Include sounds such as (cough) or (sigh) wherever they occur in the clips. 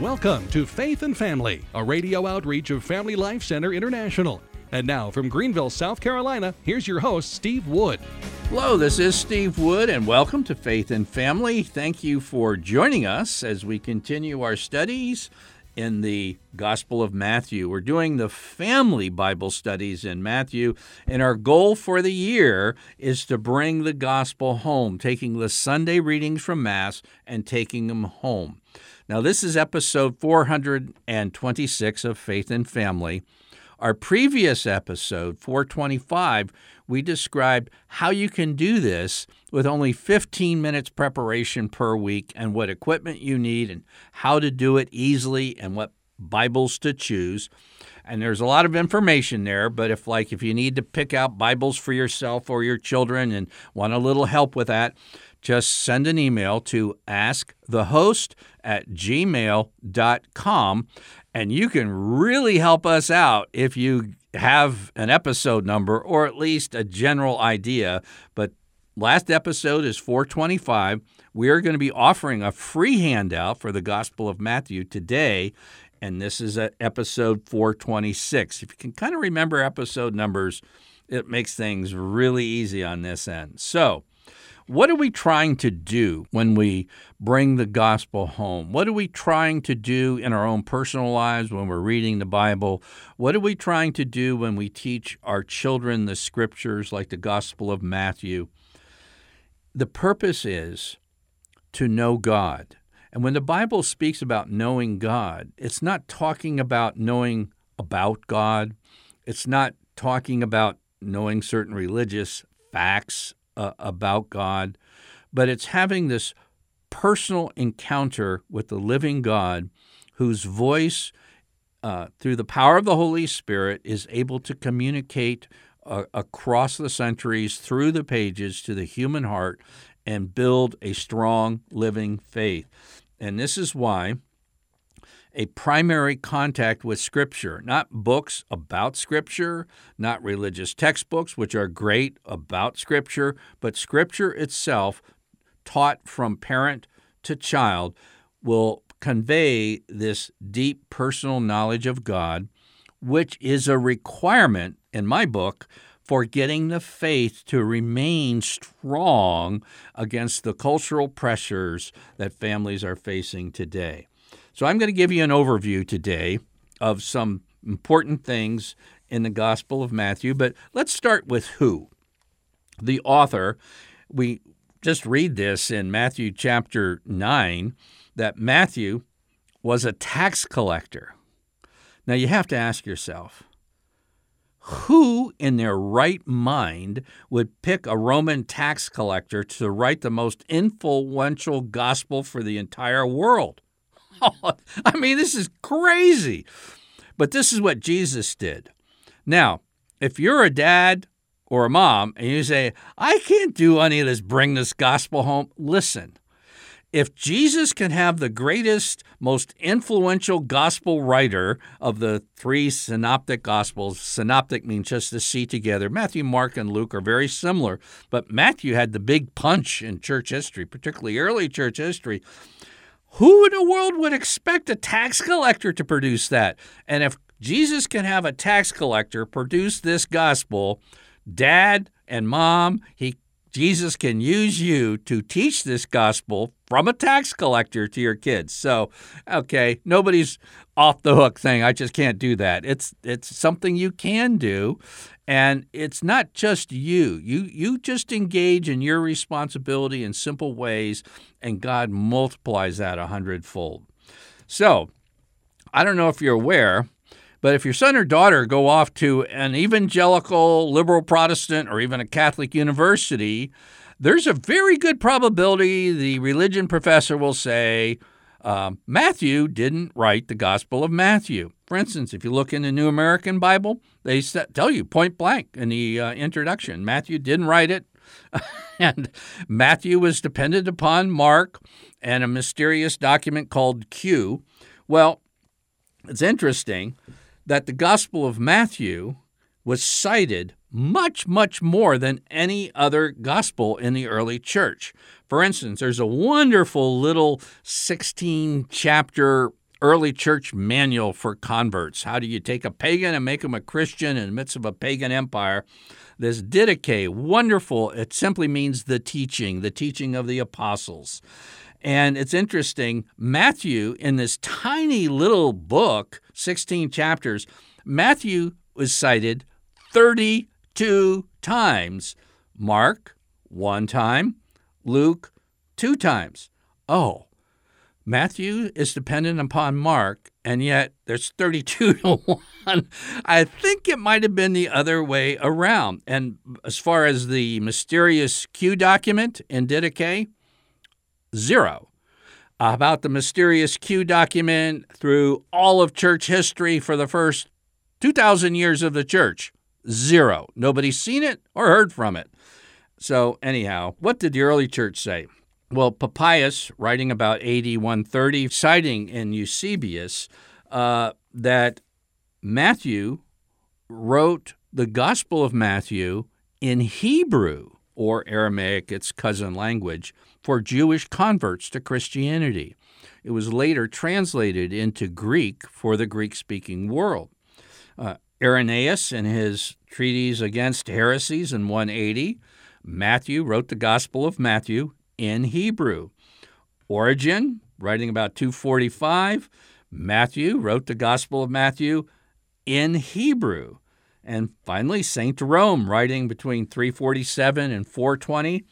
Welcome to Faith and Family, a radio outreach of Family Life Center International. And now from Greenville, South Carolina, here's your host, Steve Wood. Hello, this is Steve Wood, and welcome to Faith and Family. Thank you for joining us as we continue our studies in the Gospel of Matthew. We're doing the family Bible studies in Matthew, and our goal for the year is to bring the Gospel home, taking the Sunday readings from Mass and taking them home. Now, this is episode 426 of Faith and Family. Our previous episode, 425, we described how you can do this with only 15 minutes preparation per week and what equipment you need and how to do it easily and what Bibles to choose. And there's a lot of information there, but if like if you need to pick out Bibles for yourself or your children and want a little help with that, just send an email to askthehost at gmail.com and you can really help us out if you have an episode number or at least a general idea. But last episode is 425. We are going to be offering a free handout for the Gospel of Matthew today, and this is episode 426. If you can kind of remember episode numbers, it makes things really easy on this end. So, what are we trying to do when we bring the gospel home? What are we trying to do in our own personal lives when we're reading the Bible? What are we trying to do when we teach our children the scriptures like the Gospel of Matthew? The purpose is to know God. And when the Bible speaks about knowing God, it's not talking about knowing about God. It's not talking about knowing certain religious facts uh, about God, but it's having this personal encounter with the living God whose voice, uh, through the power of the Holy Spirit, is able to communicate uh, across the centuries through the pages to the human heart and build a strong living faith. And this is why a primary contact with Scripture, not books about Scripture, not religious textbooks, which are great about Scripture, but Scripture itself, taught from parent to child, will convey this deep personal knowledge of God, which is a requirement in my book for getting the faith to remain strong against the cultural pressures that families are facing today. So I'm going to give you an overview today of some important things in the Gospel of Matthew, but let's start with who. The author, we just read this in Matthew chapter 9 that Matthew was a tax collector. Now you have to ask yourself, who in their right mind would pick a Roman tax collector to write the most influential gospel for the entire world? (laughs) I mean, this is crazy. But this is what Jesus did. Now, if you're a dad or a mom and you say, I can't do any of this, bring this gospel home, listen. If Jesus can have the greatest, most influential gospel writer of the three synoptic gospels, synoptic means just to see together. Matthew, Mark, and Luke are very similar, but Matthew had the big punch in church history, particularly early church history. Who in the world would expect a tax collector to produce that? And if Jesus can have a tax collector produce this gospel, dad and mom, he Jesus can use you to teach this gospel from a tax collector to your kids. So, okay, nobody's off the hook thing. I just can't do that. It's it's something you can do, and it's not just you. You you just engage in your responsibility in simple ways, and God multiplies that a hundredfold. So, I don't know if you're aware, but if your son or daughter go off to an evangelical, liberal Protestant, or even a Catholic university, there's a very good probability the religion professor will say, uh, Matthew didn't write the Gospel of Matthew. For instance, if you look in the New American Bible, they tell you point blank in the uh, introduction Matthew didn't write it. (laughs) and Matthew was dependent upon Mark and a mysterious document called Q. Well, it's interesting that the Gospel of Matthew was cited much, much more than any other gospel in the early church. For instance, there's a wonderful little 16 chapter early church manual for converts. How do you take a pagan and make him a Christian in the midst of a pagan empire? This Didache, wonderful. It simply means the teaching, the teaching of the apostles. And it's interesting, Matthew, in this tiny little book, 16 chapters, Matthew was cited 32 times. Mark, one time. Luke, two times. Oh, Matthew is dependent upon Mark, and yet there's 32 (laughs) to 1. I think it might have been the other way around. And as far as the mysterious Q document in Didache, zero. About the mysterious Q document through all of church history for the first 2,000 years of the church, zero. Nobody's seen it or heard from it. So, anyhow, what did the early church say? Well, Papias, writing about AD 130, citing in Eusebius uh, that Matthew wrote the Gospel of Matthew in Hebrew, or Aramaic, its cousin language, for Jewish converts to Christianity. It was later translated into Greek for the Greek speaking world. Uh, Irenaeus, in his treatise against heresies in 180, Matthew wrote the Gospel of Matthew in Hebrew. Origen, writing about 245, Matthew wrote the Gospel of Matthew in Hebrew. And finally, St. Jerome, writing between 347 and 420,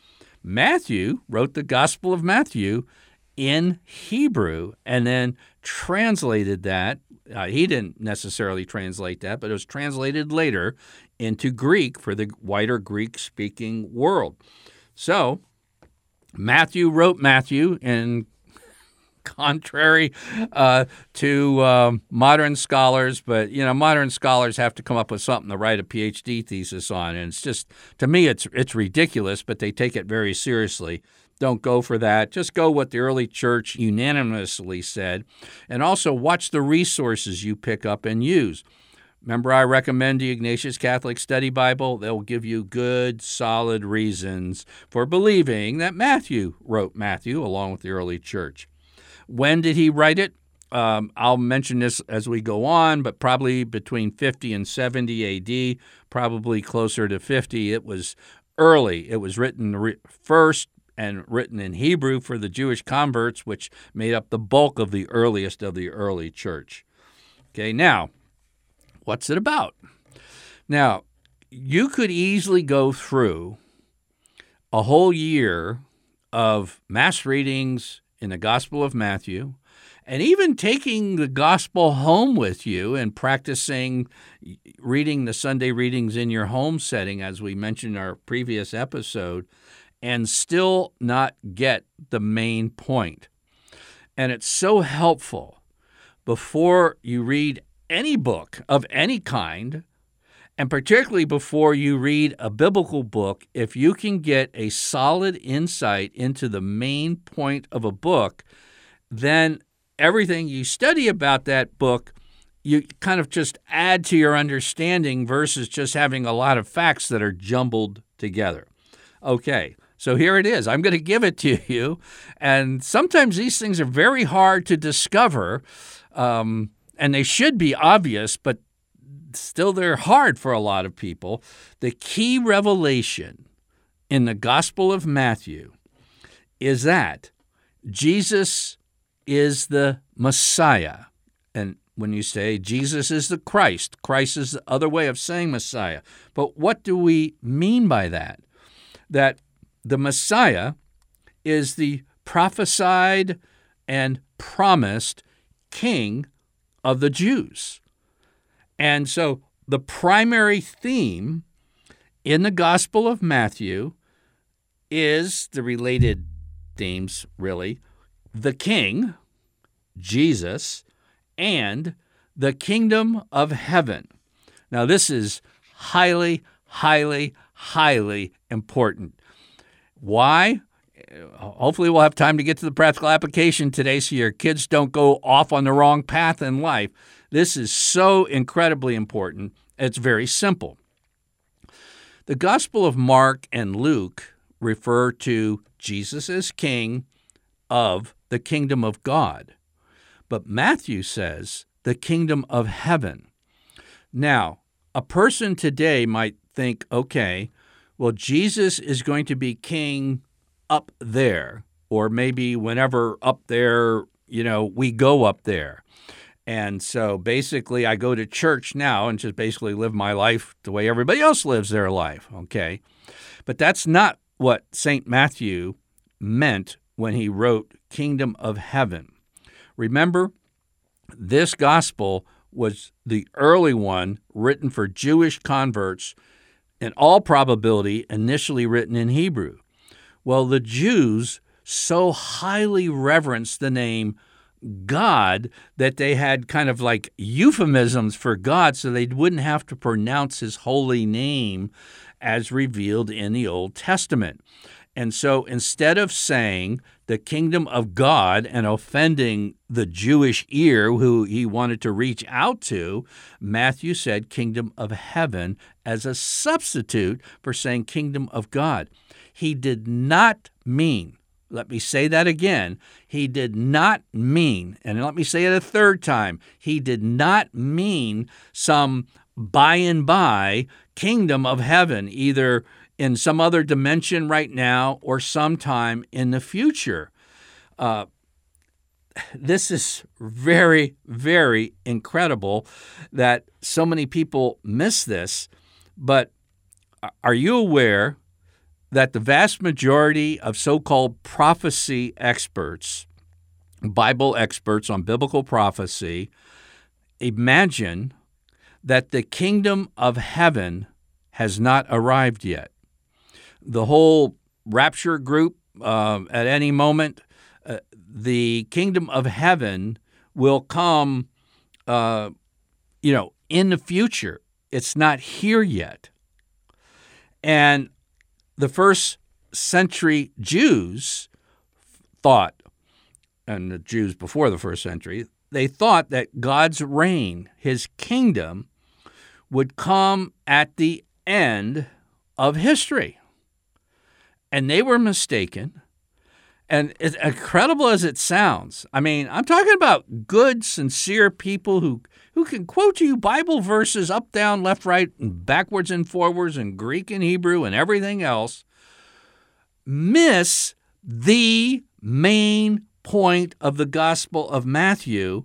Matthew wrote the Gospel of Matthew in Hebrew and then translated that. Uh, he didn't necessarily translate that, but it was translated later into Greek for the wider Greek speaking world. So, Matthew wrote Matthew, and (laughs) contrary uh, to um, modern scholars, but you know, modern scholars have to come up with something to write a PhD thesis on, and it's just to me, it's it's ridiculous, but they take it very seriously. Don't go for that. Just go what the early church unanimously said, and also watch the resources you pick up and use. Remember, I recommend the Ignatius Catholic Study Bible. They'll give you good, solid reasons for believing that Matthew wrote Matthew along with the early church. When did he write it? Um, I'll mention this as we go on, but probably between 50 and 70 AD, probably closer to 50. It was early. It was written first and written in Hebrew for the Jewish converts, which made up the bulk of the earliest of the early church. Okay, now What's it about? Now, you could easily go through a whole year of mass readings in the Gospel of Matthew, and even taking the Gospel home with you and practicing reading the Sunday readings in your home setting, as we mentioned in our previous episode, and still not get the main point. And it's so helpful before you read any book of any kind, and particularly before you read a biblical book, if you can get a solid insight into the main point of a book, then everything you study about that book, you kind of just add to your understanding versus just having a lot of facts that are jumbled together. Okay, so here it is. I'm going to give it to (laughs) you. And sometimes these things are very hard to discover. Um, and they should be obvious, but still they're hard for a lot of people. The key revelation in the Gospel of Matthew is that Jesus is the Messiah. And when you say Jesus is the Christ, Christ is the other way of saying Messiah. But what do we mean by that? That the Messiah is the prophesied and promised King of the Jews. And so the primary theme in the Gospel of Matthew is the related themes, really the King, Jesus, and the kingdom of heaven. Now, this is highly, highly, highly important. Why? hopefully we'll have time to get to the practical application today so your kids don't go off on the wrong path in life. This is so incredibly important. It's very simple. The Gospel of Mark and Luke refer to Jesus as king of the kingdom of God. but Matthew says the kingdom of heaven. Now, a person today might think, okay, well, Jesus is going to be king up there, or maybe whenever up there, you know, we go up there. And so basically, I go to church now and just basically live my life the way everybody else lives their life, okay? But that's not what St. Matthew meant when he wrote Kingdom of Heaven. Remember, this gospel was the early one written for Jewish converts, in all probability, initially written in Hebrew. Well, the Jews so highly reverenced the name God that they had kind of like euphemisms for God so they wouldn't have to pronounce his holy name as revealed in the Old Testament. And so instead of saying the kingdom of God and offending the Jewish ear who he wanted to reach out to, Matthew said kingdom of heaven as a substitute for saying kingdom of God. He did not mean let me say that again. He did not mean, and let me say it a third time, he did not mean some by and by kingdom of heaven, either in some other dimension right now or sometime in the future. Uh, this is very, very incredible that so many people miss this. But are you aware that the vast majority of so called prophecy experts, Bible experts on biblical prophecy, imagine that the kingdom of heaven has not arrived yet. The whole rapture group, uh, at any moment, uh, the kingdom of heaven will come, uh, you know, in the future. It's not here yet. And the first century Jews thought, and the Jews before the first century, they thought that God's reign, his kingdom, would come at the end of history. And they were mistaken. And as incredible as it sounds, I mean, I'm talking about good, sincere people who, who can quote to you Bible verses up, down, left, right, and backwards and forwards, and Greek and Hebrew and everything else, miss the main point of the Gospel of Matthew.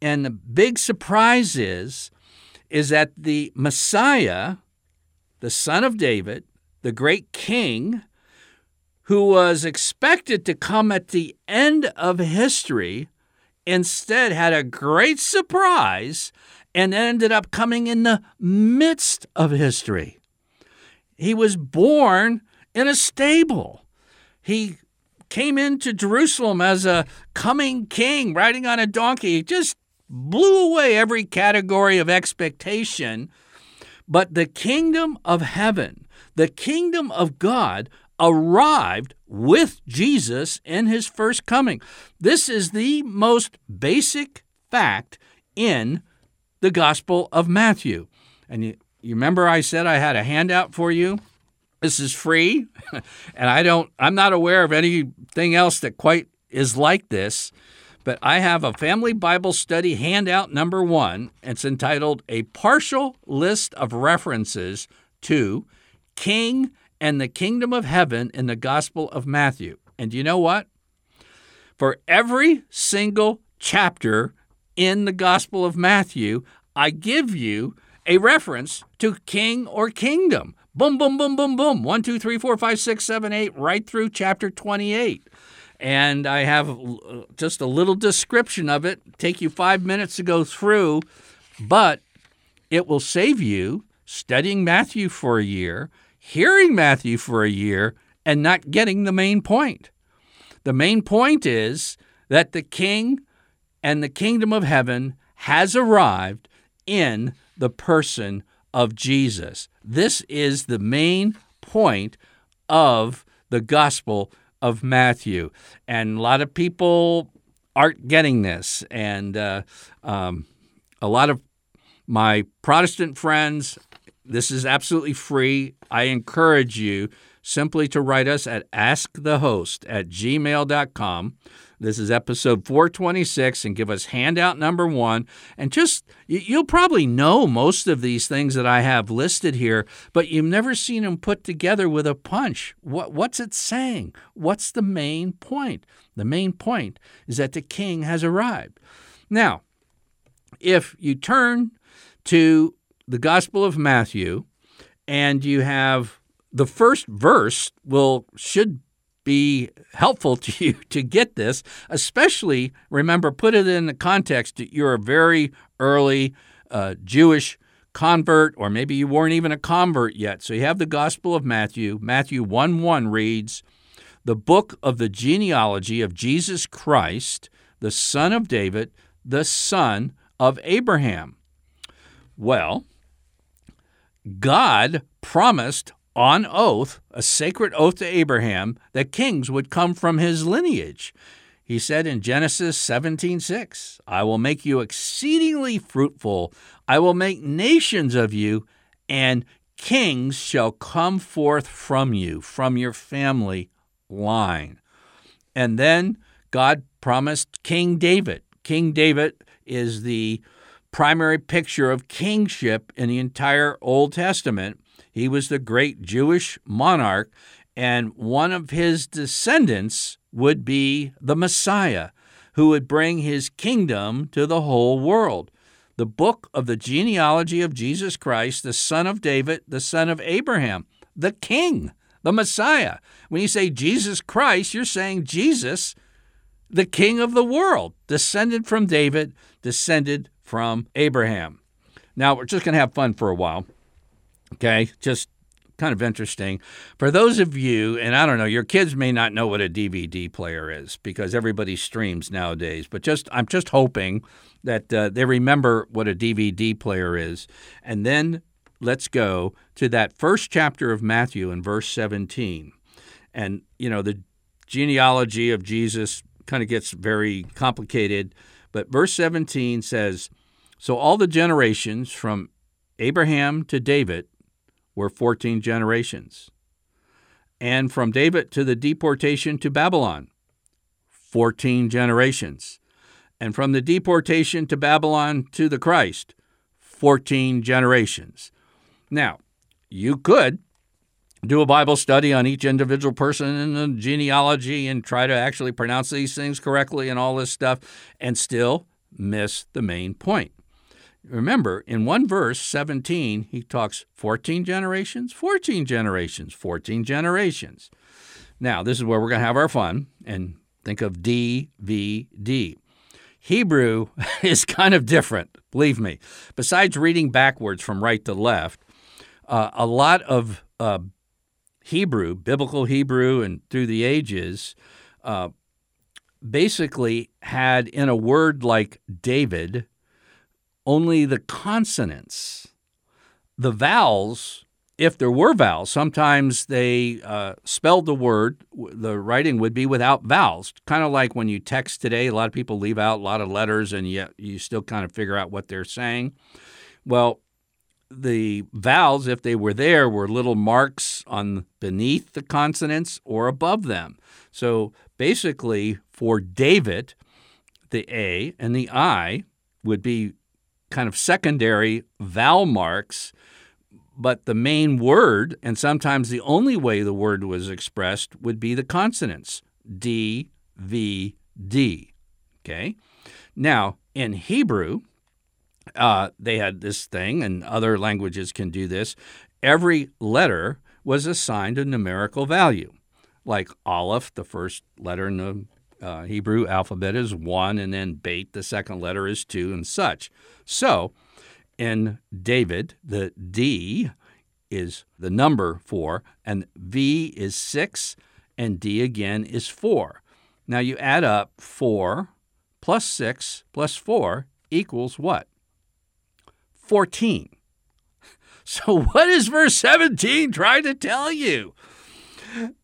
And the big surprise is, is that the Messiah, the son of David, the great king, who was expected to come at the end of history, instead had a great surprise and ended up coming in the midst of history. He was born in a stable. He came into Jerusalem as a coming king riding on a donkey. He just blew away every category of expectation. But the kingdom of heaven, the kingdom of God, arrived with Jesus in his first coming. This is the most basic fact in the Gospel of Matthew. And you, you remember I said I had a handout for you? This is free, (laughs) and I don't I'm not aware of anything else that quite is like this. But I have a family Bible study handout number 1. It's entitled A Partial List of References to King and the kingdom of heaven in the Gospel of Matthew. And you know what? For every single chapter in the Gospel of Matthew, I give you a reference to king or kingdom. Boom, boom, boom, boom, boom. One, two, three, four, five, six, seven, eight, right through chapter 28. And I have uh, just a little description of it. Take you five minutes to go through, but it will save you studying Matthew for a year hearing Matthew for a year and not getting the main point. The main point is that the king and the kingdom of heaven has arrived in the person of Jesus. This is the main point of the gospel of Matthew. And a lot of people aren't getting this. And uh, um, a lot of my Protestant friends this is absolutely free. I encourage you simply to write us at askthehost at gmail.com. This is episode 426, and give us handout number one. And just, you'll probably know most of these things that I have listed here, but you've never seen them put together with a punch. What, what's it saying? What's the main point? The main point is that the king has arrived. Now, if you turn to the Gospel of Matthew and you have the first verse will should be helpful (laughs) to you to get this, especially remember, put it in the context that you're a very early uh, Jewish convert, or maybe you weren't even a convert yet. So you have the Gospel of Matthew. Matthew 1 1 reads, The book of the genealogy of Jesus Christ, the son of David, the son of Abraham. Well, God promised on oath, a sacred oath to Abraham, that kings would come from his lineage. He said in Genesis 17:6, I will make you exceedingly fruitful. I will make nations of you, and kings shall come forth from you, from your family line. And then God promised King David. King David is the primary picture of kingship in the entire Old Testament. He was the great Jewish monarch, and one of his descendants would be the Messiah, who would bring his kingdom to the whole world. The book of the genealogy of Jesus Christ, the son of David, the son of Abraham, the king, the Messiah. When you say Jesus Christ, you're saying Jesus, the king of the world, descended from David, descended from Abraham. Now, we're just going to have fun for a while. Okay, just kind of interesting. For those of you, and I don't know, your kids may not know what a DVD player is because everybody streams nowadays, but just I'm just hoping that uh, they remember what a DVD player is. And then let's go to that first chapter of Matthew in verse 17. And, you know, the genealogy of Jesus kind of gets very complicated, but verse 17 says, So all the generations from Abraham to David were 14 generations. And from David to the deportation to Babylon, 14 generations. And from the deportation to Babylon to the Christ, 14 generations. Now, you could do a Bible study on each individual person in the genealogy and try to actually pronounce these things correctly and all this stuff and still miss the main point. Remember, in one verse, 17, he talks 14 generations, 14 generations, 14 generations. Now, this is where we're going to have our fun and think of DVD. Hebrew (laughs) is kind of different, believe me. Besides reading backwards from right to left, uh, a lot of uh, Hebrew, biblical Hebrew, and through the ages, uh, basically had in a word like David only the consonants. The vowels, if there were vowels, sometimes they uh, spelled the word, the writing would be without vowels. Kind of like when you text today, a lot of people leave out a lot of letters and yet you still kind of figure out what they're saying. Well, the vowels, if they were there, were little marks on beneath the consonants or above them. So basically, for David, the A and the I would be kind of secondary vowel marks, but the main word, and sometimes the only way the word was expressed, would be the consonants D, V, D. Okay? Now, in Hebrew, uh, they had this thing, and other languages can do this. Every letter was assigned a numerical value. Like Aleph, the first letter in the uh, Hebrew alphabet is one, and then Beit, the second letter, is two, and such. So in David, the D is the number four, and V is six, and D again is four. Now you add up four plus six plus four equals what? 14. (laughs) So, what is verse 17 trying to tell you?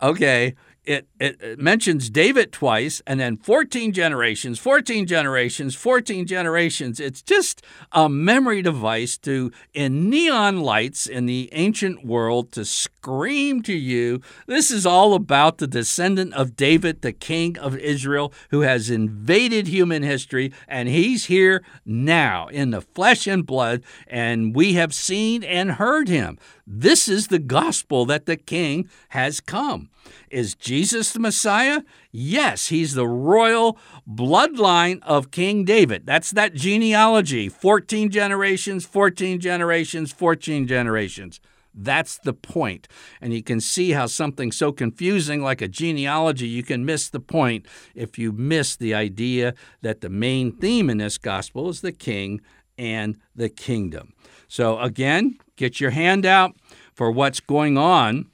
Okay, it, it mentions David twice and then 14 generations, 14 generations, 14 generations. It's just a memory device to, in neon lights in the ancient world, to scream to you this is all about the descendant of David, the king of Israel, who has invaded human history, and he's here now in the flesh and blood, and we have seen and heard him. This is the gospel that the king has come. Is Jesus the Messiah? Yes, he's the royal bloodline of King David. That's that genealogy 14 generations, 14 generations, 14 generations. That's the point. And you can see how something so confusing like a genealogy, you can miss the point if you miss the idea that the main theme in this gospel is the king and the kingdom. So, again, get your hand out for what's going on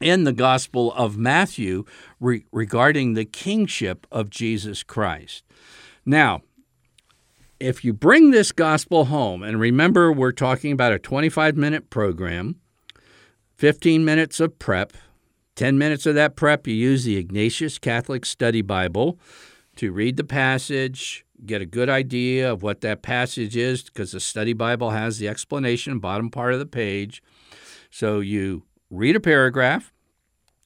in the Gospel of Matthew re- regarding the kingship of Jesus Christ. Now, if you bring this gospel home, and remember, we're talking about a 25 minute program, 15 minutes of prep, 10 minutes of that prep, you use the Ignatius Catholic Study Bible to read the passage, get a good idea of what that passage is, because the study Bible has the explanation, bottom part of the page. So you read a paragraph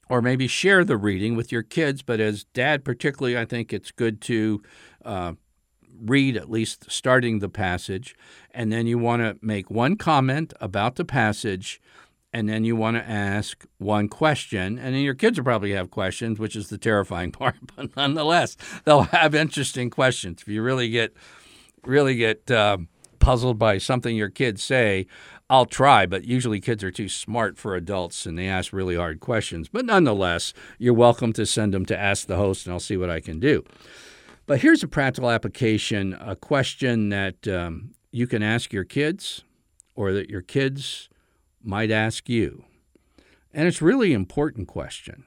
or maybe share the reading with your kids. But as dad, particularly, I think it's good to uh, read at least starting the passage. And then you want to make one comment about the passage. And then you want to ask one question. And then your kids will probably have questions, which is the terrifying (laughs) part. But nonetheless, they'll have interesting questions. If you really get, really get, uh, puzzled by something your kids say, I'll try, but usually kids are too smart for adults and they ask really hard questions. But nonetheless, you're welcome to send them to Ask the Host and I'll see what I can do. But here's a practical application a question that um, you can ask your kids or that your kids might ask you. And it's really important question.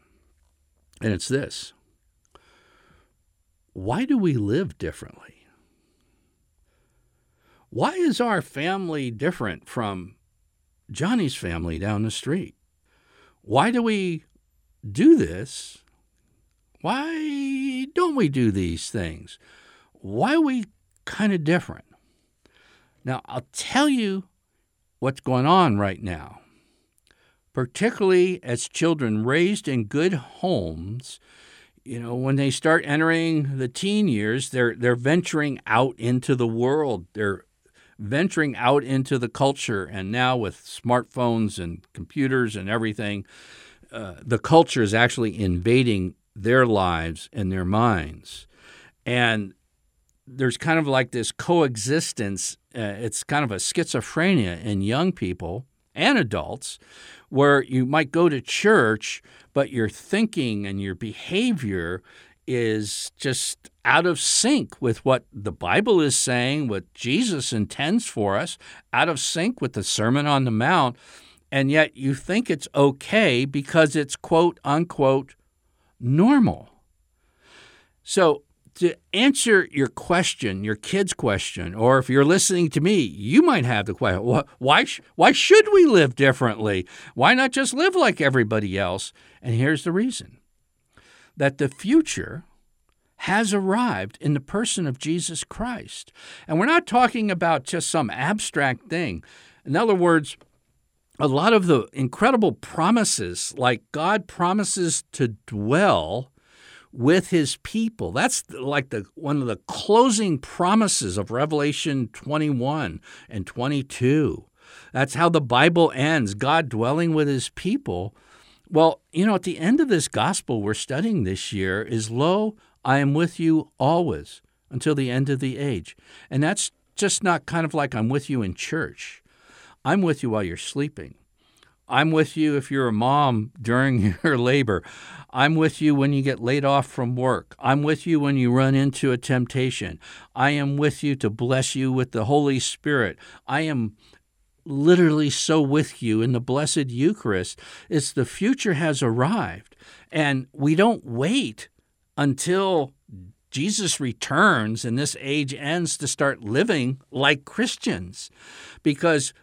And it's this Why do we live differently? Why is our family different from Johnny's family down the street? Why do we do this? Why don't we do these things? Why are we kind of different? Now, I'll tell you what's going on right now. Particularly as children raised in good homes, you know, when they start entering the teen years, they're they're venturing out into the world. They're venturing out into the culture. And now with smartphones and computers and everything, uh, the culture is actually invading their lives and their minds. And there's kind of like this coexistence. Uh, it's kind of a schizophrenia in young people and adults where you might go to church, but your thinking and your behavior is just out of sync with what the Bible is saying, what Jesus intends for us, out of sync with the Sermon on the Mount, and yet you think it's okay because it's quote unquote normal. So, to answer your question, your kid's question, or if you're listening to me, you might have the question why, why should we live differently? Why not just live like everybody else? And here's the reason that the future has arrived in the person of Jesus Christ. And we're not talking about just some abstract thing. In other words, a lot of the incredible promises, like God promises to dwell with his people. That's like the one of the closing promises of Revelation 21 and 22. That's how the Bible ends, God dwelling with his people. Well, you know, at the end of this gospel we're studying this year is Lo, I am with you always until the end of the age. And that's just not kind of like I'm with you in church. I'm with you while you're sleeping. I'm with you if you're a mom (laughs) during your labor. I'm with you when you get laid off from work. I'm with you when you run into a temptation. I am with you to bless you with the Holy Spirit. I am literally so with you in the Blessed Eucharist. It's the future has arrived. And we don't wait until Jesus returns and this age ends to start living like Christians. Because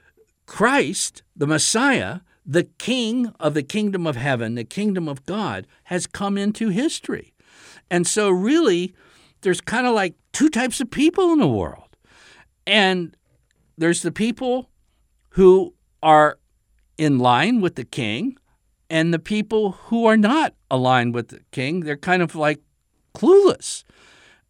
Christ, the Messiah, the king of the kingdom of heaven, the kingdom of God, has come into history. And so, really, there's kind of like two types of people in the world. And there's the people who are in line with the king, and the people who are not aligned with the king. They're kind of like clueless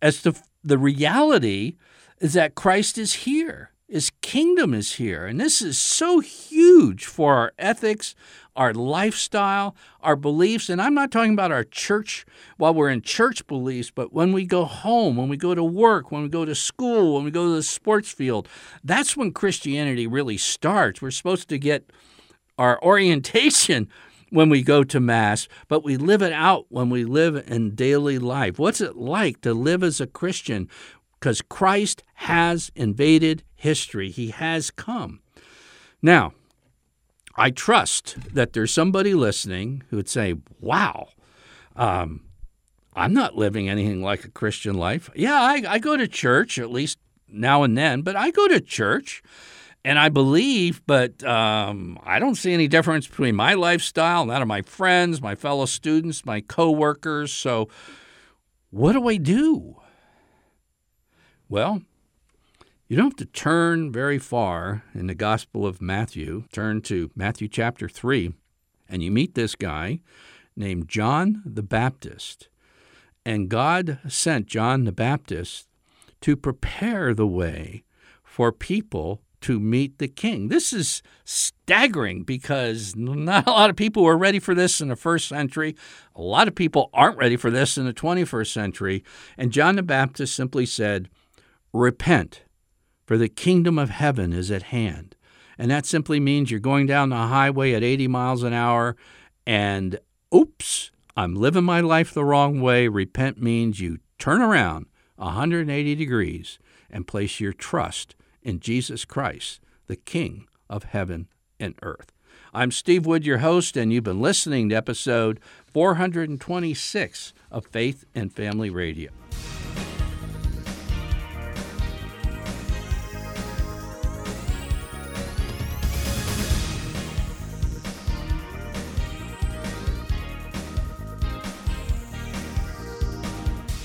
as to the reality is that Christ is here. His kingdom is here. And this is so huge for our ethics, our lifestyle, our beliefs. And I'm not talking about our church while we're in church beliefs, but when we go home, when we go to work, when we go to school, when we go to the sports field, that's when Christianity really starts. We're supposed to get our orientation (laughs) when we go to Mass, but we live it out when we live in daily life. What's it like to live as a Christian? Because Christ has invaded history, He has come. Now, I trust that there's somebody listening who would say, wow, um, I'm not living anything like a Christian life. Yeah, I, I go to church at least now and then, but I go to church and I believe, but um, I don't see any difference between my lifestyle and that of my friends, my fellow students, my coworkers. So, what do I do? Well, you don't have to turn very far in the Gospel of Matthew. Turn to Matthew chapter 3, and you meet this guy named John the Baptist. And God sent John the Baptist to prepare the way for people to meet the king. This is staggering because not a lot of people were ready for this in the first century. A lot of people aren't ready for this in the 21st century. And John the Baptist simply said, Repent, for the kingdom of heaven is at hand. And that simply means you're going down the highway at 80 miles an hour and, oops, I'm living my life the wrong way. Repent means you turn around 180 degrees and place your trust in Jesus Christ, the King of heaven and earth. I'm Steve Wood, your host, and you've been listening to episode 426 of Faith and Family Radio.